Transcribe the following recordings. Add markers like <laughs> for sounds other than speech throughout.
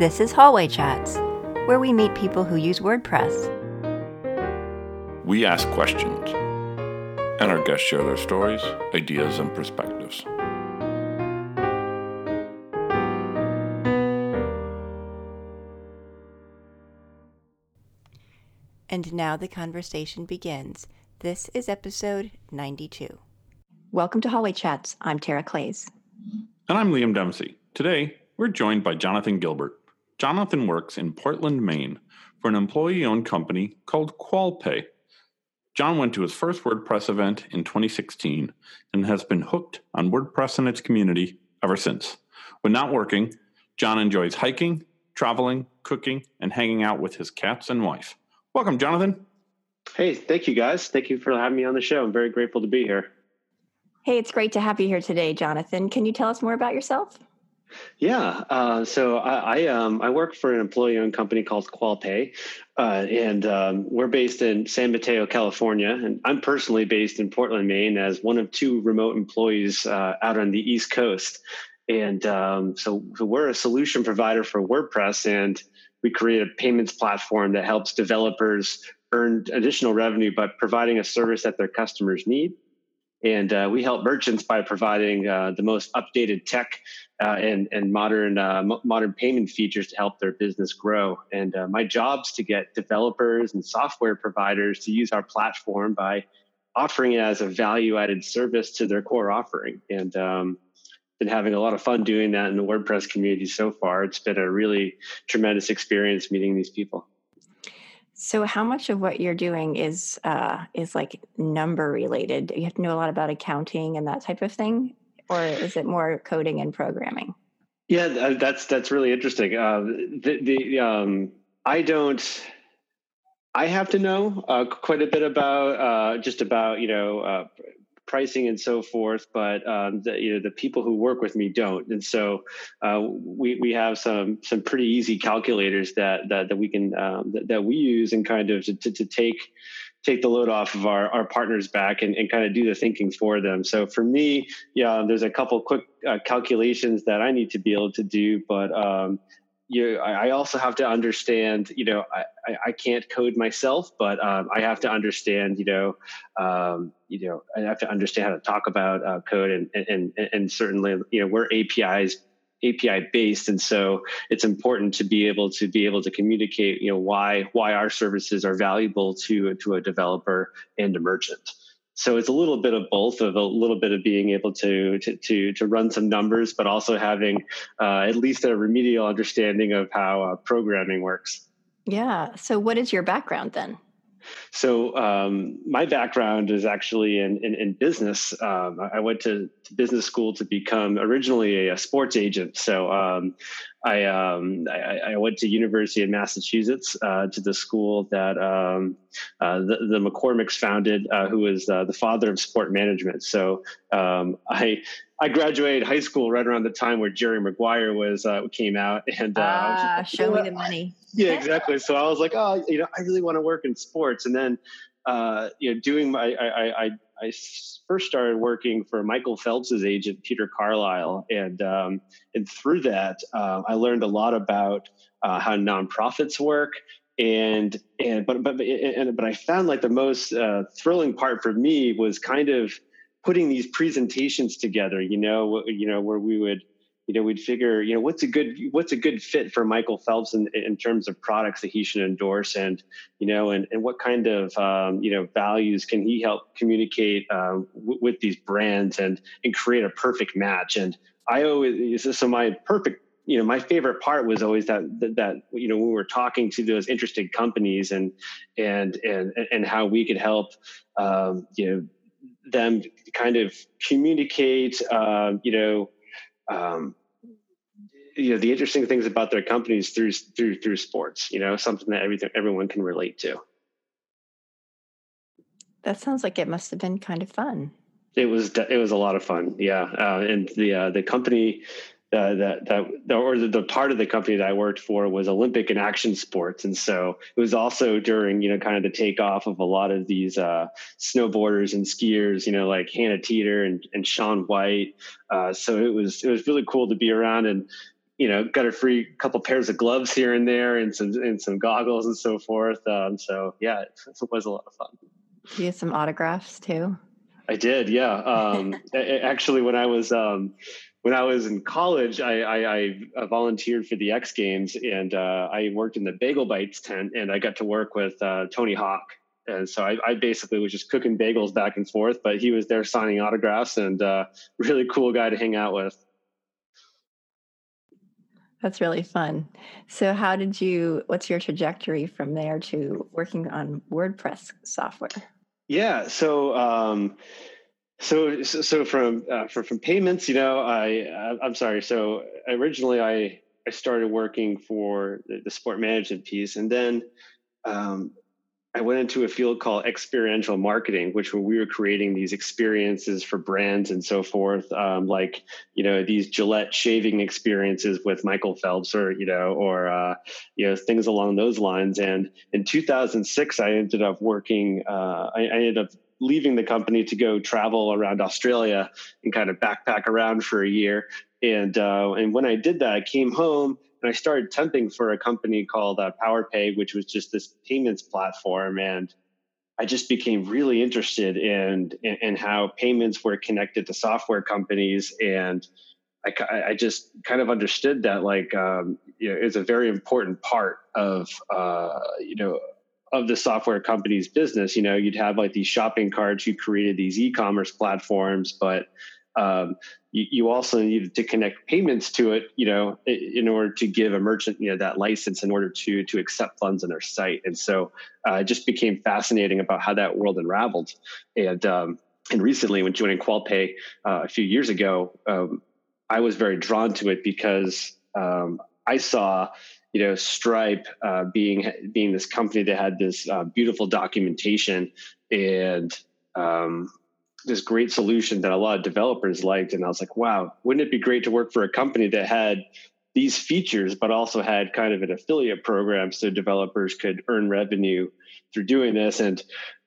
This is Hallway Chats, where we meet people who use WordPress. We ask questions, and our guests share their stories, ideas, and perspectives. And now the conversation begins. This is episode 92. Welcome to Hallway Chats. I'm Tara Claeys. And I'm Liam Dempsey. Today, we're joined by Jonathan Gilbert. Jonathan works in Portland, Maine for an employee owned company called QualPay. John went to his first WordPress event in 2016 and has been hooked on WordPress and its community ever since. When not working, John enjoys hiking, traveling, cooking, and hanging out with his cats and wife. Welcome, Jonathan. Hey, thank you guys. Thank you for having me on the show. I'm very grateful to be here. Hey, it's great to have you here today, Jonathan. Can you tell us more about yourself? Yeah, uh, so I I, um, I, work for an employee-owned company called QualPay, uh, and um, we're based in San Mateo, California, and I'm personally based in Portland, Maine, as one of two remote employees uh, out on the East Coast. And um, so, so we're a solution provider for WordPress, and we create a payments platform that helps developers earn additional revenue by providing a service that their customers need. And uh, we help merchants by providing uh, the most updated tech uh, and, and modern uh, modern payment features to help their business grow. And uh, my job's to get developers and software providers to use our platform by offering it as a value added service to their core offering. And um, been having a lot of fun doing that in the WordPress community so far. It's been a really tremendous experience meeting these people. So, how much of what you're doing is uh, is like number related? You have to know a lot about accounting and that type of thing, or is it more coding and programming? Yeah, that's that's really interesting. Uh, the, the um, I don't. I have to know uh, quite a bit about uh, just about you know uh, pricing and so forth, but um, the, you know the people who work with me don't, and so uh, we we have some some pretty easy calculators that that, that we can um, that, that, we use and kind of to, to, to, take take the load off of our, our partners back and, and kind of do the thinking for them. So for me, yeah, there's a couple quick uh, calculations that I need to be able to do, but um, you I also have to understand, you know, I, I can't code myself, but um, I have to understand, you know, um, you know, I have to understand how to talk about uh, code and, and, and certainly, you know, we're APIs API based. And so it's important to be able to be able to communicate, you know, why, why our services are valuable to, to a developer and a merchant. So it's a little bit of both of a little bit of being able to to to, to run some numbers but also having uh, at least a remedial understanding of how uh, programming works. Yeah. So what is your background then so um, my background is actually in, in, in business. Um, I went to, to, business school to become originally a, a sports agent. So um, I, um, I, I, went to University of Massachusetts uh, to the school that um, uh, the, the, McCormacks founded, uh, who was uh, the father of sport management. So um, I I graduated high school right around the time where Jerry Maguire was uh, came out, and uh, ah, show me the money. Yeah, exactly. so I was like, oh, you know, I really want to work in sports, and then uh, you know, doing my I, I I first started working for Michael Phelps's agent, Peter Carlisle, and um, and through that, uh, I learned a lot about uh, how nonprofits work. And and but but and, but I found like the most uh, thrilling part for me was kind of putting these presentations together. You know, you know where we would you know, we'd figure, you know, what's a good what's a good fit for Michael Phelps in, in terms of products that he should endorse, and you know, and and what kind of um, you know values can he help communicate um, w- with these brands and and create a perfect match. And I always so my perfect you know my favorite part was always that, that that, you know when we were talking to those interested companies and and and and how we could help um, you know them kind of communicate uh, you know um, you know the interesting things about their companies through through through sports. You know, something that everything everyone can relate to. That sounds like it must have been kind of fun. It was it was a lot of fun, yeah. Uh, and the uh, the company uh, that that or the, the, part of the company that I worked for was Olympic and action sports, and so it was also during you know kind of the takeoff of a lot of these uh, snowboarders and skiers, you know like Hannah Teter and, and Shaun White. Uh, so it was it was really cool to be around and you know, got a free couple pairs of gloves here and there, and some and some goggles and so forth. Um, so yeah, it, <laughs> it, was a lot of fun. You have some autographs too. I did, yeah. Um, <laughs> actually, when I was um, when I was in college, I, I, I volunteered for the X Games, and uh, I worked in the Bagel Bites tent, and I got to work with uh, Tony Hawk. And so I, I, basically was just cooking bagels back and forth, but he was there signing autographs, and uh, really cool guy to hang out with. That's really fun. So, how did you? What's your trajectory from there to working on WordPress software? Yeah, so um, so, so from uh, from from payments, you know, I I'm sorry. So originally, I I started working for the, the sport management piece, and then um, I went into a field called experiential marketing, which where we were creating these experiences for brands and so forth, um, like you know these Gillette shaving experiences with Michael Phelps, or you know, or uh, you know things along those lines. And in 2006, I ended up working. Uh, I, I ended up leaving the company to go travel around Australia and kind of backpack around for a year. And uh, and when I did that, I came home and I started temping for a company called uh, PowerPay, which was just this payments platform. And I just became really interested in, in, in how payments were connected to software companies. And I, I just kind of understood that like, um, you know, it's a very important part of, uh, you know, of the software company's business. You know, you'd have like these shopping carts, you created these e-commerce platforms, but um, you, you, also needed to connect payments to it, you know, in order to give a merchant, you know, that license in order to to accept funds on their site. And so uh, it just became fascinating about how that world unraveled. And um, and recently, when joining QualPay uh, a few years ago, um, I was very drawn to it because um, I saw, you know, Stripe uh, being being this company that had this uh, beautiful documentation and um, this great solution that a lot of developers liked and i was like wow wouldn't it be great to work for a company that had these features but also had kind of an affiliate program so developers could earn revenue through doing this? And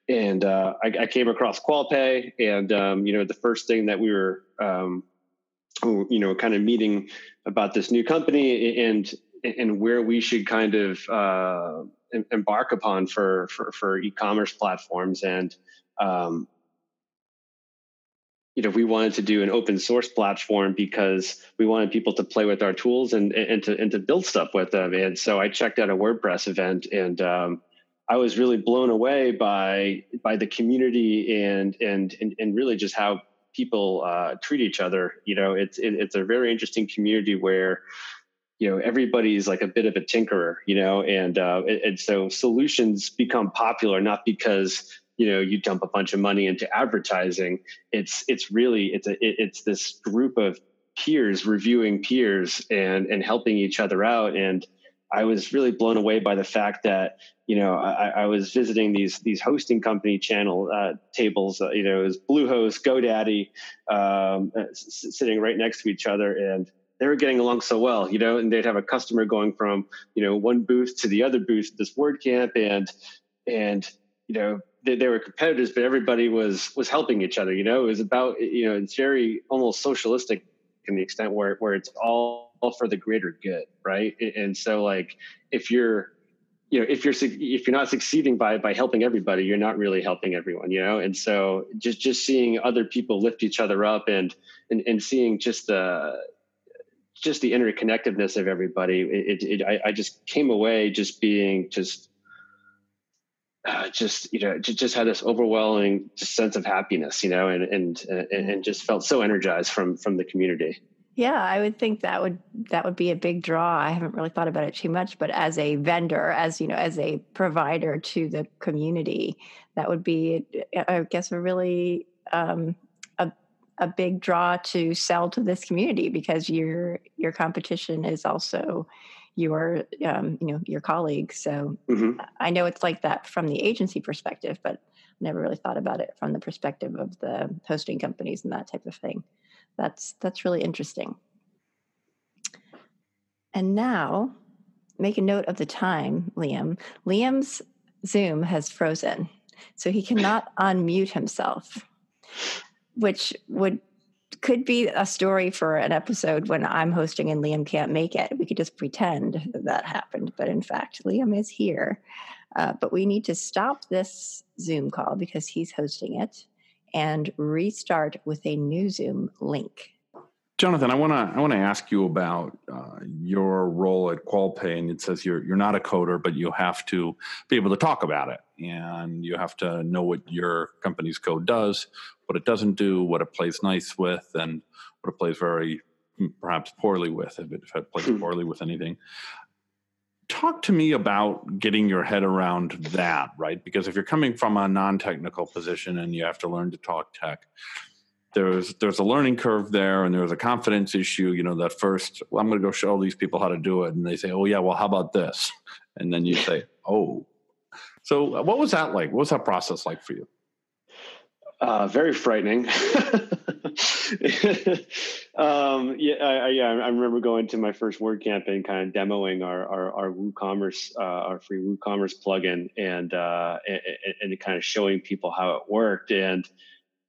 and uh, I, I, came across qualpay and um, you know the first thing that we were um, you know kind of meeting about this new company and and where we should kind of uh, embark upon for for, for e-commerce platforms. And um, you know, we wanted to do an open source platform because we wanted people to play with our tools and and to and to build stuff with them. And so I checked out a WordPress event, and um, I was really blown away by by the community and and and, and really just how people uh, treat each other. You know, it's it, it's a very interesting community where you know everybody's like a bit of a tinkerer you know and uh, and so solutions become popular not because you know you dump a bunch of money into advertising it's it's really it's a it, it's this group of peers reviewing peers and and helping each other out. And i was really blown away by the fact that you know i, I was visiting these these hosting company channel uh, tables uh, you know it was bluehost godaddy um, uh, sitting right next to each other and they were getting along so well, you know, and they'd have a customer going from, you know, one booth to the other booth, at this WordCamp, and and you know, they, they, were competitors, but everybody was was helping each other. You know, it was about you know it's very almost socialistic in the extent where where it's all, all for the greater good, right? And so like if you're you know if you're if you're not succeeding by by helping everybody you're not really helping everyone you know and so just just seeing other people lift each other up and and, and seeing just the just the interconnectedness of everybody it, it, it I, I just came away just being just uh, just you know just, had this overwhelming sense of happiness you know and and and just felt so energized from from the community. Yeah i would think that would that would be a big draw. I haven't really thought about it too much but as a vendor as you know as a provider to the community that would be i guess a really um, a, a big draw to sell to this community because your your competition is also your um, you know your colleagues so mm-hmm. i know it's like that from the agency perspective but never really thought about it from the perspective of the hosting companies and that type of thing. That's that's really interesting. And now make a note of the time liam. Liam's zoom has frozen so he cannot unmute himself which would could be a story for an episode when I'm hosting and Liam can't make it. We could just pretend that, that happened, but in fact, Liam is here. Uh, but we need to stop this Zoom call because he's hosting it and restart with a new Zoom link. Jonathan, I want to I want to ask you about uh, your role at QualPay, and it says you're you're not a coder, but you have to be able to talk about it, and you have to know what your company's code does, what it doesn't do, what it plays nice with, and what it plays very hmm, perhaps poorly with, if it, if it plays hmm. poorly with anything. Talk to me about getting your head around that, right? Because if you're coming from a non-technical position and you have to learn to talk tech, there's there's a learning curve there and there's a confidence issue you know that first well, i'm going to go show these people how to do it and they say oh yeah well how about this and then you say oh so what was that like? What was that process like for you? Uh, very frightening. <laughs> Um, yeah, I, yeah, I remember going to my first WordCamp and kind of demoing our our, our WooCommerce, uh, our free WooCommerce plugin, and, uh, and and kind of showing people how it worked. And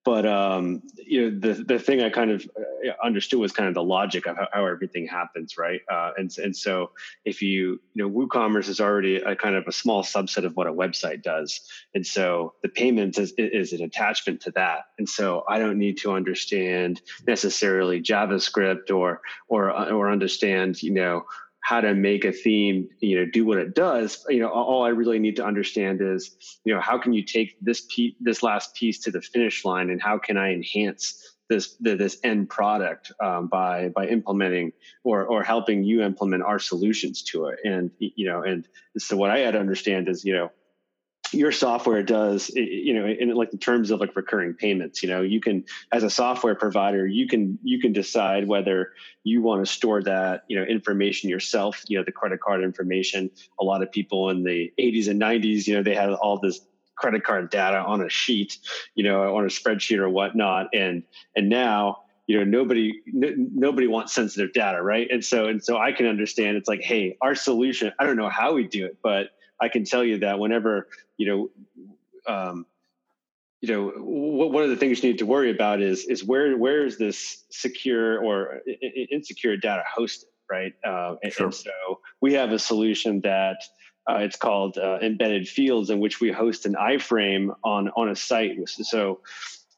but um, you know the the thing I kind of uh, understood was kind of the logic of how, how everything happens, right? Uh, and and so if you you know WooCommerce is already a kind of a small subset of what a website does, and so the payments is, is an attachment to that, and so I don't need to understand necessarily JavaScript or or or understand you know how to make a theme you know do what it does you know all i really need to understand is you know how can you take this piece this last piece to the finish line and how can i enhance this this end product um, by by implementing or or helping you implement our solutions to it? And you know and so what i had to understand is you know your software does you know in like the terms of like recurring payments you know you can as a software provider you can you can decide whether you want to store that you know information yourself you know the credit card information. A lot of people in the 80s and 90s you know they had all this credit card data on a sheet you know on a spreadsheet or whatnot and and now you know nobody n- nobody wants sensitive data right? And so and so i can understand it's like hey our solution i don't know how we do it but I can tell you that whenever you know, um, you know, one of the things you need to worry about is is where where is this secure or insecure data hosted, right? Uh, and, sure. and, so we have a solution that uh, it's called uh, embedded fields, in which we host an iframe on on a site. So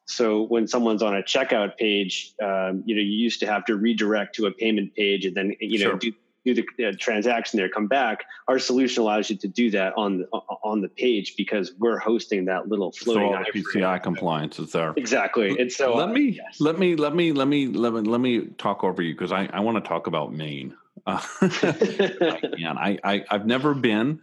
so when someone's on a checkout page, um, you know, you used to have to redirect to a payment page and then you know sure. do do the uh, transaction there, come back. Our solution allows you to do that on the, on the page because we're hosting that little floating. So all PCI compliance is there. Exactly. And so let me yes. let me let me let me let me let me talk over you because I, I want to talk about Maine. <laughs> Uh, I, I I've never been,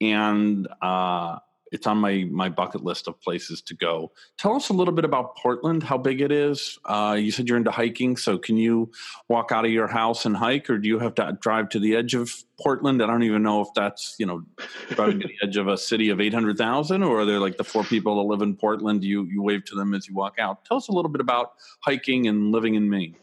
and uh, it's on my my bucket list of places to go. Tell us a little bit about Portland, how big it is. Uh, you said you're into hiking, so can you walk out of your house and hike, or do you have to drive to the edge of Portland? I don't even know if that's you know driving to the edge of a city of eight hundred thousand, or are there like the four people that live in Portland? You you wave to them as you walk out. Tell us a little bit about hiking and living in Maine.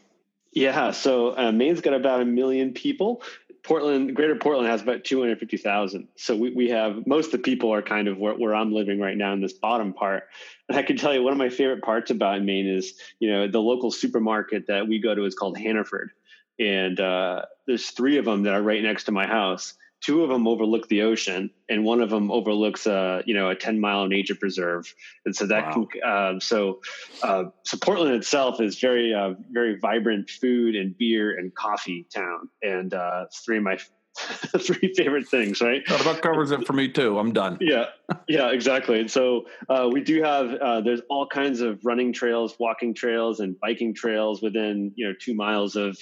Yeah, so uh, Maine's got about a million people. Portland, Greater Portland has about 250,000. So we, we have most of the people are kind of where, where I'm living right now in this bottom part. And I can tell you one of my favorite parts about Maine is, you know, the local supermarket that we go to is called Hannaford. And uh, there's three of them that are right next to my house two of them overlook the ocean and one of them overlooks a you know a 10 mile nature preserve. And so that wow. can uh, so uh, so portland itself is very uh, very vibrant food and beer and coffee town. And uh, it's three of my <laughs> three favorite things right? That about covers it for me too. I'm done. <laughs> Yeah. Yeah exactly. And so uh, we do have uh, there's all kinds of running trails walking trails and biking trails within you know two miles of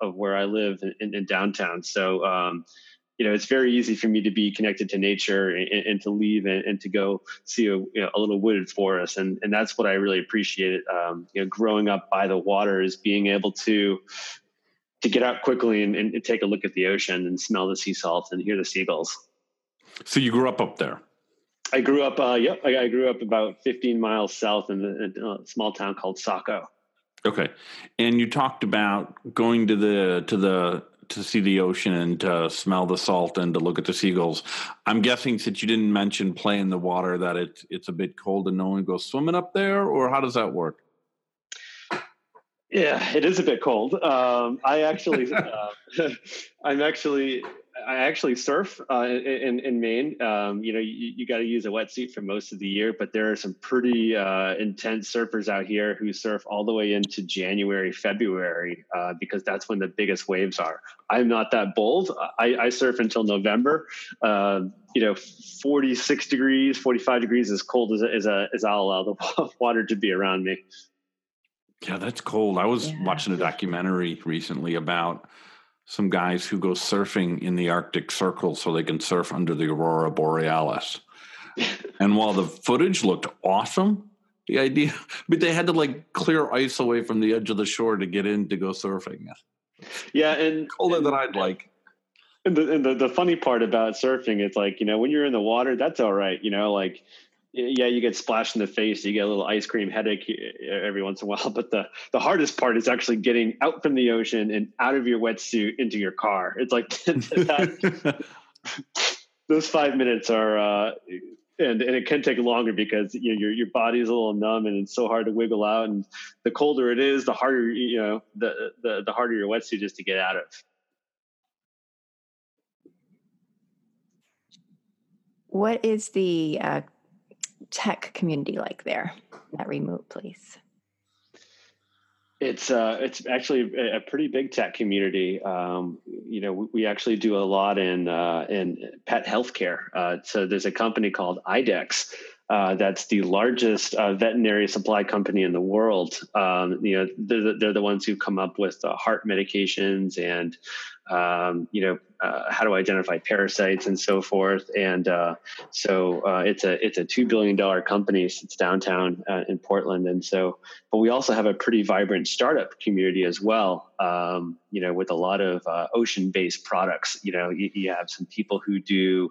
of where i live in, in downtown. So um, you know, it's very easy for me to be connected to nature and, and to leave and, and, to go see a, you know, a, little wooded forest. And, and that's what I really appreciate. Um, you know, growing up by the water is being able to, to get out quickly and, and, take a look at the ocean and smell the sea salt and hear the seagulls. So you grew up up there? I grew up, uh, yep. I, I grew up about 15 miles south in, the, in a small town called Saco. Okay. And you talked about going to the, to the, to see the ocean and to smell the salt and to look at the seagulls. I'm guessing since you didn't mention play in the water that it, it's a bit cold and no one goes swimming up there, or how does that work? Yeah, it is a bit cold. Um, I actually, <laughs> uh, <laughs> I'm actually I actually surf uh, in in Maine. Um, you know, you, you got to use a wetsuit for most of the year, but there are some pretty uh, intense surfers out here who surf all the way into January, February, uh, because that's when the biggest waves are. I'm not that bold. I, I surf until November. Um, you know, 46 degrees, 45 degrees, is cold as as, a, as I'll allow the <laughs> water to be around me. Yeah, that's cold. I was yeah. watching a documentary recently about some guys who go surfing in the Arctic Circle so they can surf under the aurora borealis. <laughs> and while the footage looked awesome, the idea, but they had to like clear ice away from the edge of the shore to get in to go surfing. Yeah, and colder and, than I'd like. And the, and the the funny part about surfing, it's like you know when you're in the water, that's all right. You know, like yeah, you get splashed in the face, you get a little ice cream headache every once in a while. <laughs> But the the hardest part is actually getting out from the ocean and out of your wetsuit into your car. It's like <laughs> that, <laughs> those five minutes are, uh, and and it can take longer because you know, your your body's a little numb and it's so hard to wiggle out. And the colder it is, the harder you know the the the harder your wetsuit is to get out of. What is the uh, tech community like there, that remote place? It's uh, it's actually a pretty big tech community. Um, you know, we, we, actually do a lot in uh, in pet healthcare. Uh, so there's a company called IDEXX uh, that's the largest uh, veterinary supply company in the world. Um, you know, they're the, they're the ones who come up with heart medications and um, you know uh, how to identify parasites and so forth. And uh, so uh, it's a it's a two billion dollar company. It's downtown uh, in Portland, and so but we also have a pretty vibrant startup community as well. Um, you know, with a lot of uh, ocean based products. You know, you, you, have some people who do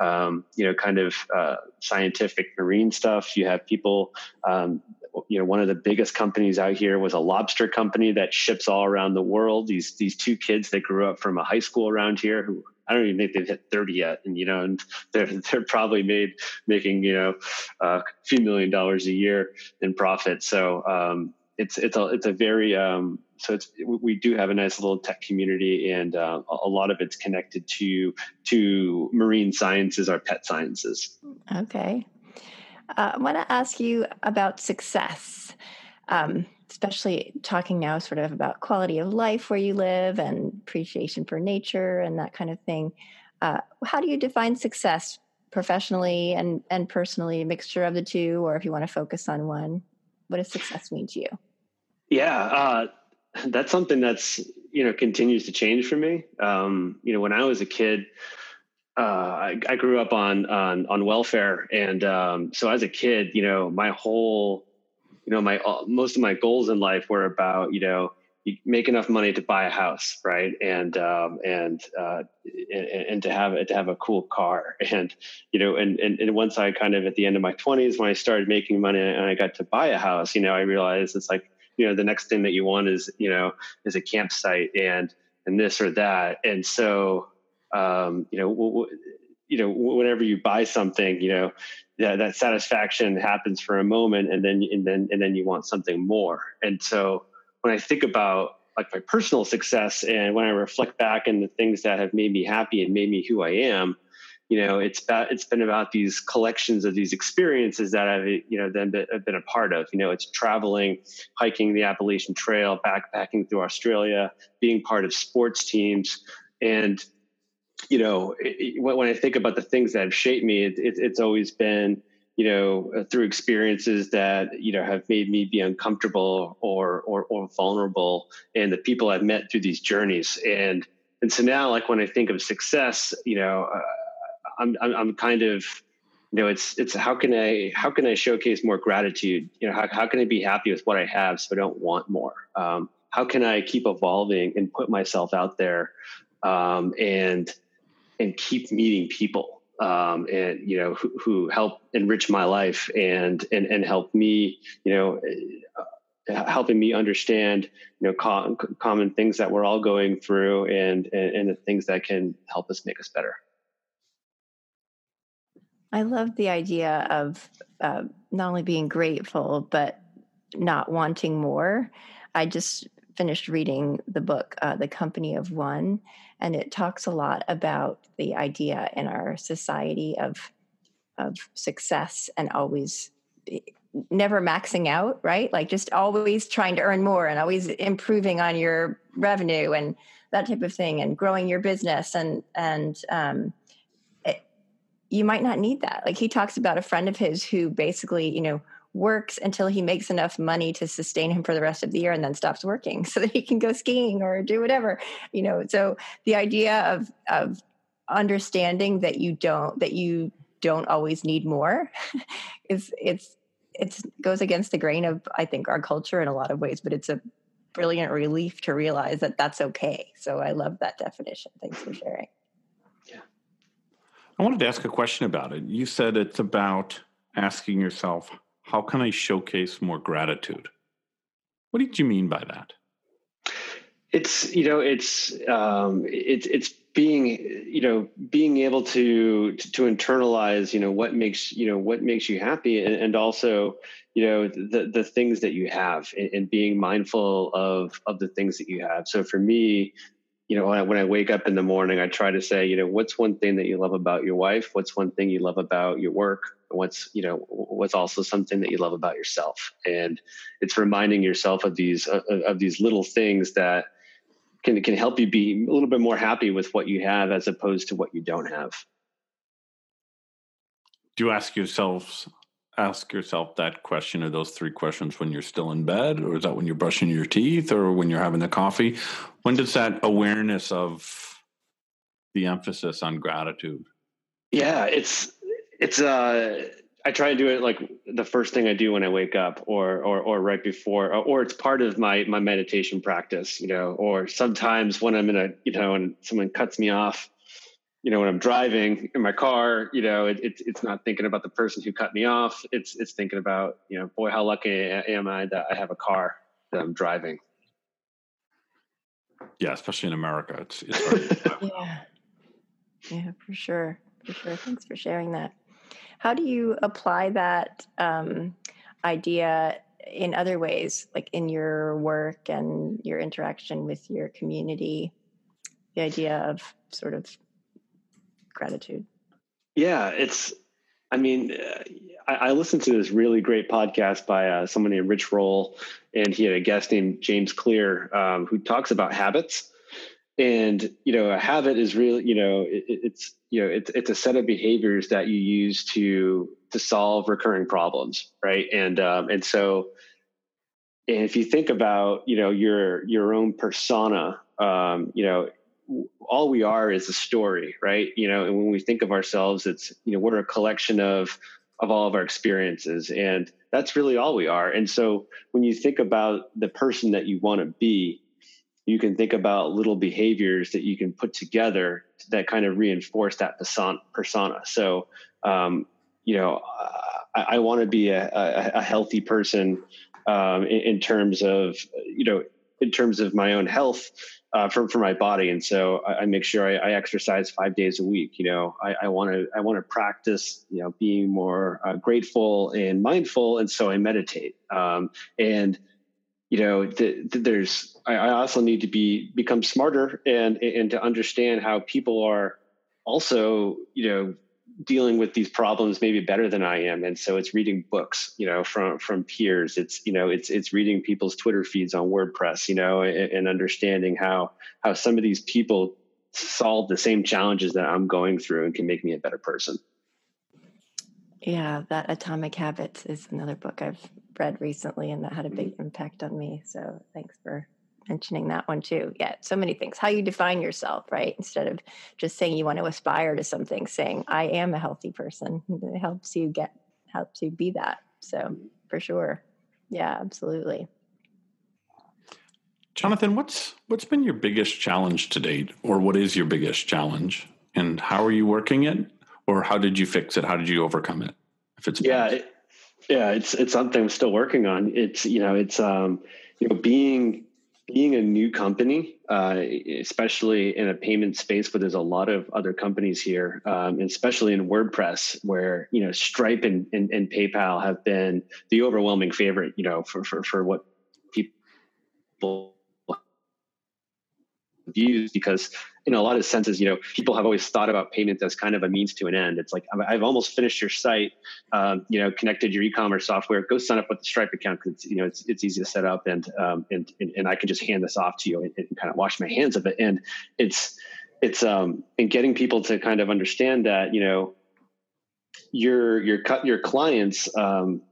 um, you know kind of uh, scientific marine stuff. You have people um, you know one of the biggest companies out here was a lobster company that ships all around the world these these two kids that grew up from a high school around here who I don't even think they've hit 30 yet. And, you know, and they're, <laughs> they're probably made making, you know, a few million dollars a year in profit. So, um, it's, it's a, it's a very, um, so it's, we do have a nice little tech community and, uh, a lot of it's connected to, to marine sciences, our pet sciences. Okay. Uh, I want to ask you about success, um, especially talking now sort of about quality of life where you live and appreciation for nature and that kind of thing. Uh, how do you define success professionally and, and personally, a mixture of the two, or if you want to focus on one? What does success mean to you? Yeah, uh, that's something that's you know continues to change for me. Um, you know, when I was a kid, uh, I, I, grew up on on on welfare, and um, so as a kid, you know, my whole, you know, my uh, most of my goals in life were about, you know, you make enough money to buy a house, right, and um, and, uh, and and to have to have a cool car, <laughs> and you know, and, and and once I kind of at the end of my twenties, when I started making money and I got to buy a house, you know, I realized it's like, you know, the next thing that you want is, you know, is a campsite and and this or that, and so um, you know, you know, whenever you buy something, you know, that, that satisfaction happens for a moment, and then and then and then you want something more. And so when I think about like my personal success, and when I reflect back on the things that have made me happy and made me who I am, you know, it's about it's been about these collections of these experiences that I've you know then been, been a part of. You know, it's traveling, hiking the Appalachian Trail, backpacking through Australia, being part of sports teams, and you know, it, when I think about the things that have shaped me, it, it, it's always been, you know, uh, through experiences that you know have made me be uncomfortable or or, or vulnerable, and the people I've met through these journeys, and and so now, like when I think of success, you know, uh, I'm, I'm I'm kind of you know it's it's how can i how can i showcase more gratitude? You know how, how can i be happy with what i have so i don't want more? Um, how can i keep evolving and put myself out there? Um, and and keep meeting people um, and you know who, who, help enrich my life and and and help me you know uh, helping me understand you know com- common things that we're all going through and, and and the things that can help us make us better. I love the idea of uh, not only being grateful but not wanting more. I just finished reading the book, uh, The Company of One, and it talks a lot about the idea in our society of of success and always eh, never maxing out, right? Like just always trying to earn more and always improving on your revenue and that type of thing, and growing your business and and um, it, you might not need that. Like he talks about a friend of his who basically, you know works until he makes enough money to sustain him for the rest of the year and then stops working <laughs> so that he can go skiing or do whatever you know? So the idea of of understanding that you don't that you don't always need more <laughs> is it's it's goes against the grain of i think our culture in a lot of ways but it's a brilliant relief to realize that that's okay. So i love that definition. Thanks for sharing. Yeah. I wanted to ask a question about it. You said it's about asking yourself how can I showcase more gratitude? What did you mean by that? It's you know it's um, it's it's being you know being able to, to, to internalize you know what makes you know what makes you happy and, and also you know the the things that you have and, and, being mindful of of the things that you have so for me you know when I, when I wake up in the morning i try to say you know what's one thing that you love about your wife what's one thing you love about your work what's you know what's also something that you love about yourself. And it's reminding yourself of these uh, of these little things that can can help you be a little bit more happy with what you have as opposed to what you don't have. Do you ask yourselves ask yourself that question or those three questions when you're still in bed or is that when you're brushing your teeth or when you're having the coffee? When does that awareness of the emphasis on gratitude yeah it's it's uh I try to do it like the first thing I do when I wake up or or or right before or, or, it's part of my my meditation practice, you know, or sometimes when I'm in a, you know, and someone cuts me off, you know, when I'm driving in my car, you know, it, it's it's not thinking about the person who cut me off. It's it's thinking about, you know, boy, how lucky am I that I have a car that I'm driving. Yeah, especially in America. It's, it's <laughs> yeah. Yeah, for sure. For sure. Thanks for sharing that. How do you apply that um, idea in other ways, like in your work and your interaction with your community? The idea of sort of gratitude. Yeah, it's. I mean, uh, I, I, listened to this really great podcast by uh, someone named Rich Roll, and he had a guest named James Clear um, who talks about habits and you know a habit is really you know it, it's you know it's it's a set of behaviors that you use to to solve recurring problems right? And um and so and if you think about you know your your own persona um you know all we are is a story right? You know and when we think of ourselves it's you know we're a collection of of all of our experiences and that's really all we are. And so when you think about the person that you want to be you can think about little behaviors that you can put together that kind of reinforce that persona. So, um, you know, I, I want to be a, a, a, healthy person um, in, in, terms of, you know, in terms of my own health uh, for, for my body. And so I, I make sure I, I, exercise five days a week. You know, I want to, I want to practice, you know, being more uh, grateful and mindful. And so I meditate. Um, and, you know, the, the, there's I, I also need to be become smarter and and to understand how people are also you know dealing with these problems maybe better than I am. And so it's reading books, you know, from from peers. It's you know, it's it's reading people's Twitter feeds on WordPress, you know, and, and understanding how how some of these people solve the same challenges that I'm going through and can make me a better person. Yeah, that Atomic Habits is another book I've read recently, and that had a big mm-hmm. impact on me. So thanks for mentioning that one too. Yeah, so many things. How you define yourself, right? Instead of just saying you want to aspire to something, saying I am a healthy person. <laughs> It helps you get helps you be that. So for sure. Yeah, absolutely. Jonathan, what's what's been your biggest challenge to date, or what is your biggest challenge, and how are you working it? or how did you fix it? How did you overcome it? If it's yeah, it, yeah, it's it's something I'm still working on. It's you know it's um you know being being a new company, uh, especially in a payment space where there's a lot of other companies here, um, especially in WordPress, where you know Stripe and, and, and, PayPal have been the overwhelming favorite, you know, for for, for what people views because in a lot of senses you know people have always thought about payment as kind of a means to an end. It's like i've almost finished your site um, you know connected your e-commerce software. Go sign up with the stripe account because you know it's, it's easy to set up and, um, and, and and i can just hand this off to you and, and, kind of wash my hands of it. And it's it's um and getting people to kind of understand that you know your your cut your clients um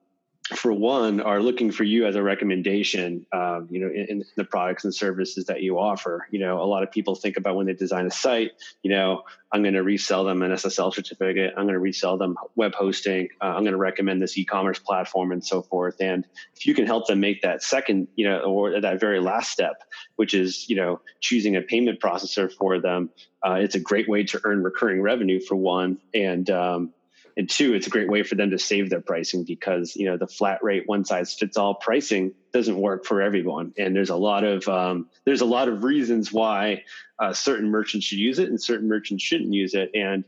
for one, are looking for you as a recommendation, um, you know, in, in, the products and services that you offer. You know, a lot of people think about when they design a site, you know, I'm going to resell them an SSL certificate. I'm going to resell them web hosting. Uh, I'm going to recommend this e-commerce platform and so forth. And if you can help them make that second, you know, or that very last step, which is, you know, choosing a payment processor for them, uh, it's a great way to earn recurring revenue for one. And, um, and two it's a great way for them to save their pricing because you know the flat rate one size fits all pricing doesn't work for everyone. And there's a lot of um, there's a lot of reasons why uh, certain merchants should use it and certain merchants shouldn't use it. And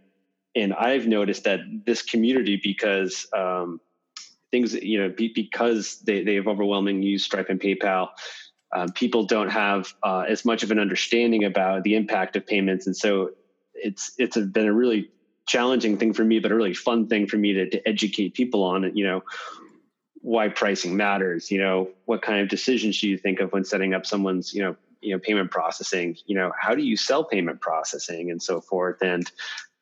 and i've noticed that this community because um, things you know be, because they, they have overwhelming use stripe and paypal um, people don't have uh, as much of an understanding about the impact of payments. And so it's it's been a really challenging thing for me, but a really fun thing for me to, to educate people on you know, why pricing matters, you know, what kind of decisions do you think of when setting up someone's, you know, you know, payment processing, you know, how do you sell payment processing and so forth. And,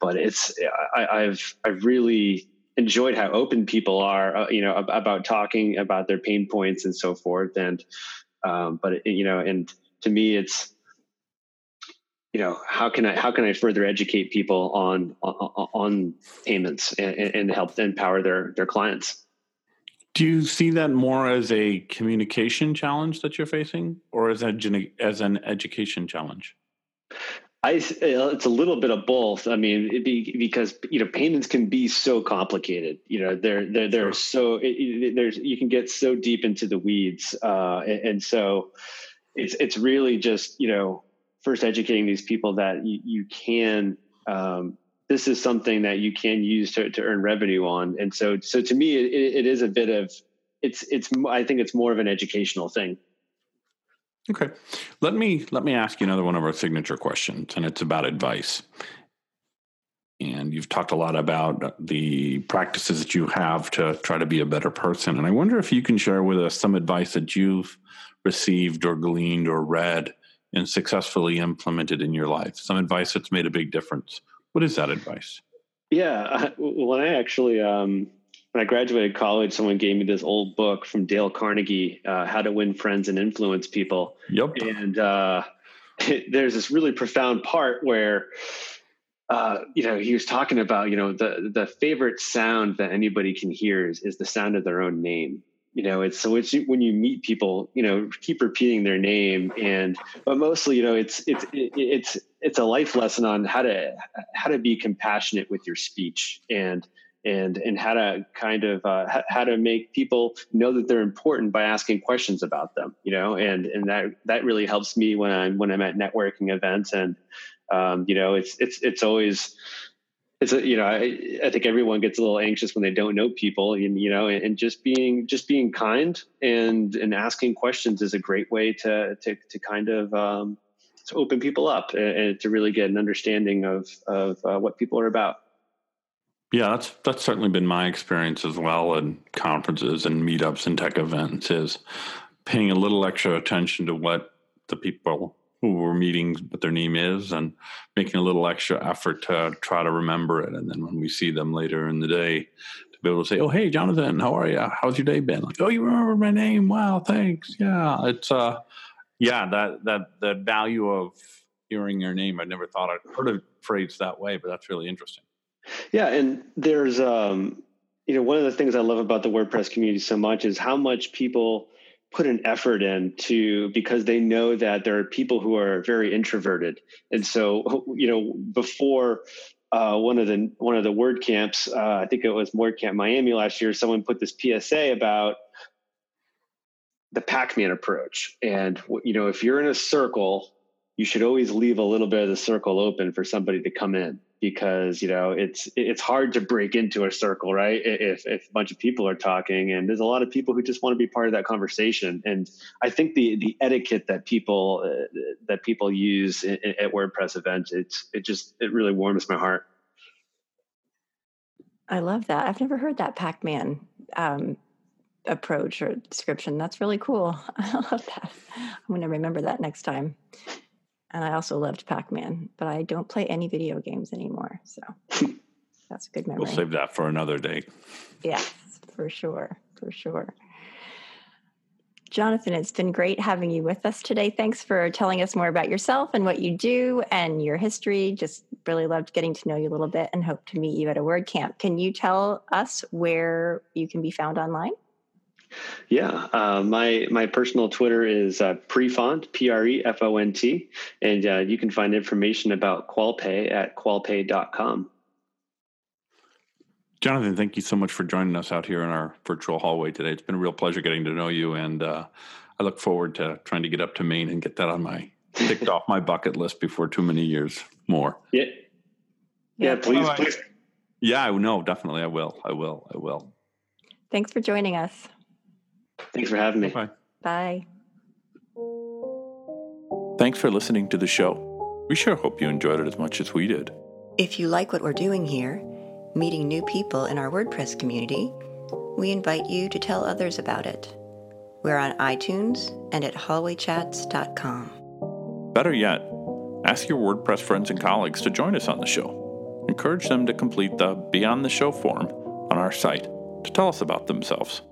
but it's, I, have I've really enjoyed how open people are, uh, you know, about talking about their pain points and so forth. And, um, but, it, you know, and to me, it's, you know how can i how can i further educate people on on, on payments and, and help empower their their clients do you see that more as a communication challenge that you're facing or as a as an education challenge I, it's a little bit of both. I mean, be, because you know payments can be so complicated. You know, they're they're, they're so it, it, there's you can get so deep into the weeds, uh, and, and so it's it's really just you know first educating these people that you, you can um, this is something that you can use to, to earn revenue on. And so so to me it, it is a bit of it's it's i think it's more of an educational thing. Okay. Let me let me ask you another one of our signature questions and it's about advice. And you've talked a lot about the practices that you have to try to be a better person. And i wonder if you can share with us some advice that you've received or gleaned or read and successfully implemented in your life? Some advice that's made a big difference. What is that advice? Yeah, <laughs> when I actually um, when I graduated college, someone gave me this old book from Dale Carnegie, uh, "How to Win Friends and Influence People." Yep. And uh, <laughs> it, there's this really profound part where. Uh, you know, he was talking about, you know, the the favorite sound that anybody can hear is, is the sound of their own name you know it's so it's when you meet people you know keep repeating their name and but mostly you know it's it's it's it's a life lesson on how to how to be compassionate with your speech and and and how to kind of uh, how to make people know that they're important by asking questions about them you know and and that that really helps me when i'm when i'm at networking events and um, you know it's it's it's always it's a, you know I, I think everyone gets a little anxious when they don't know people and you know and, just being just being kind and and asking questions is a great way to to to kind of um, to open people up and, to really get an understanding of of uh, what people are about. Yeah that's that's certainly been my experience as well in conferences and meetups and tech events is paying a little extra attention to what the people who we're meeting what their name is and making a little extra effort to try to remember it. And then when we see them later in the day, to be able to say, "Oh, hey, Jonathan, how are you? How's your day been?" Like, "Oh, you remember my name? Wow, thanks. Yeah, it's uh, yeah, that that that value of hearing your name. I never thought I'd heard it phrased that way, but that's really interesting. Yeah, and there's um, you know, one of the things I love about the WordPress community so much is how much people put an effort in to because they know that there are people who are very introverted. And so you know before uh, one of the one of the WordCamps uh, i think it was WordCamp miami last year someone put this psa about the pac-man approach. And you know if you're in a circle you should always leave a little bit of the circle open for somebody to come in because you know it's it's hard to break into a circle right? If if a bunch of people are talking and there's a lot of people who just want to be part of that conversation. And i think the the etiquette that people uh, that people use in, at wordpress events it's it just it really warms my heart. I love that. I've never heard that pac-man um, approach or description. That's really cool. <laughs> I love that. I'm going to remember that next time and I also loved Pac Man, but I don't play any video games anymore. So <laughs> that's a good memory. We'll save that for another day. Yes, for sure. For sure. Jonathan, it's been great having you with us today. Thanks for telling us more about yourself and what you do and your history. Just really loved getting to know you a little bit and hope to meet you at a WordCamp. Can you tell us where you can be found online? Yeah, uh, my my personal Twitter is uh, prefont p r e f o n t, and uh, you can find information about QualPay at qualpay.com. Jonathan, thank you so much for joining us out here in our virtual hallway today. It's been a real pleasure getting to know you, and uh, I look forward to trying to get up to Maine and get that on my ticked off my bucket list before too many years more. Yeah, yeah, please, please. Yeah, I know, definitely, I will, I will, I will. Thanks for joining us. Thanks for having me. Bye. Bye. Thanks for listening to the show. We sure hope you enjoyed it as much as we did. If you like what we're doing here, meeting new people in our WordPress community, we invite you to tell others about it. We're on iTunes and at hallwaychats.com. Better yet, ask your WordPress friends and colleagues to join us on the show. Encourage them to complete the Be on the Show form on our site to tell us about themselves.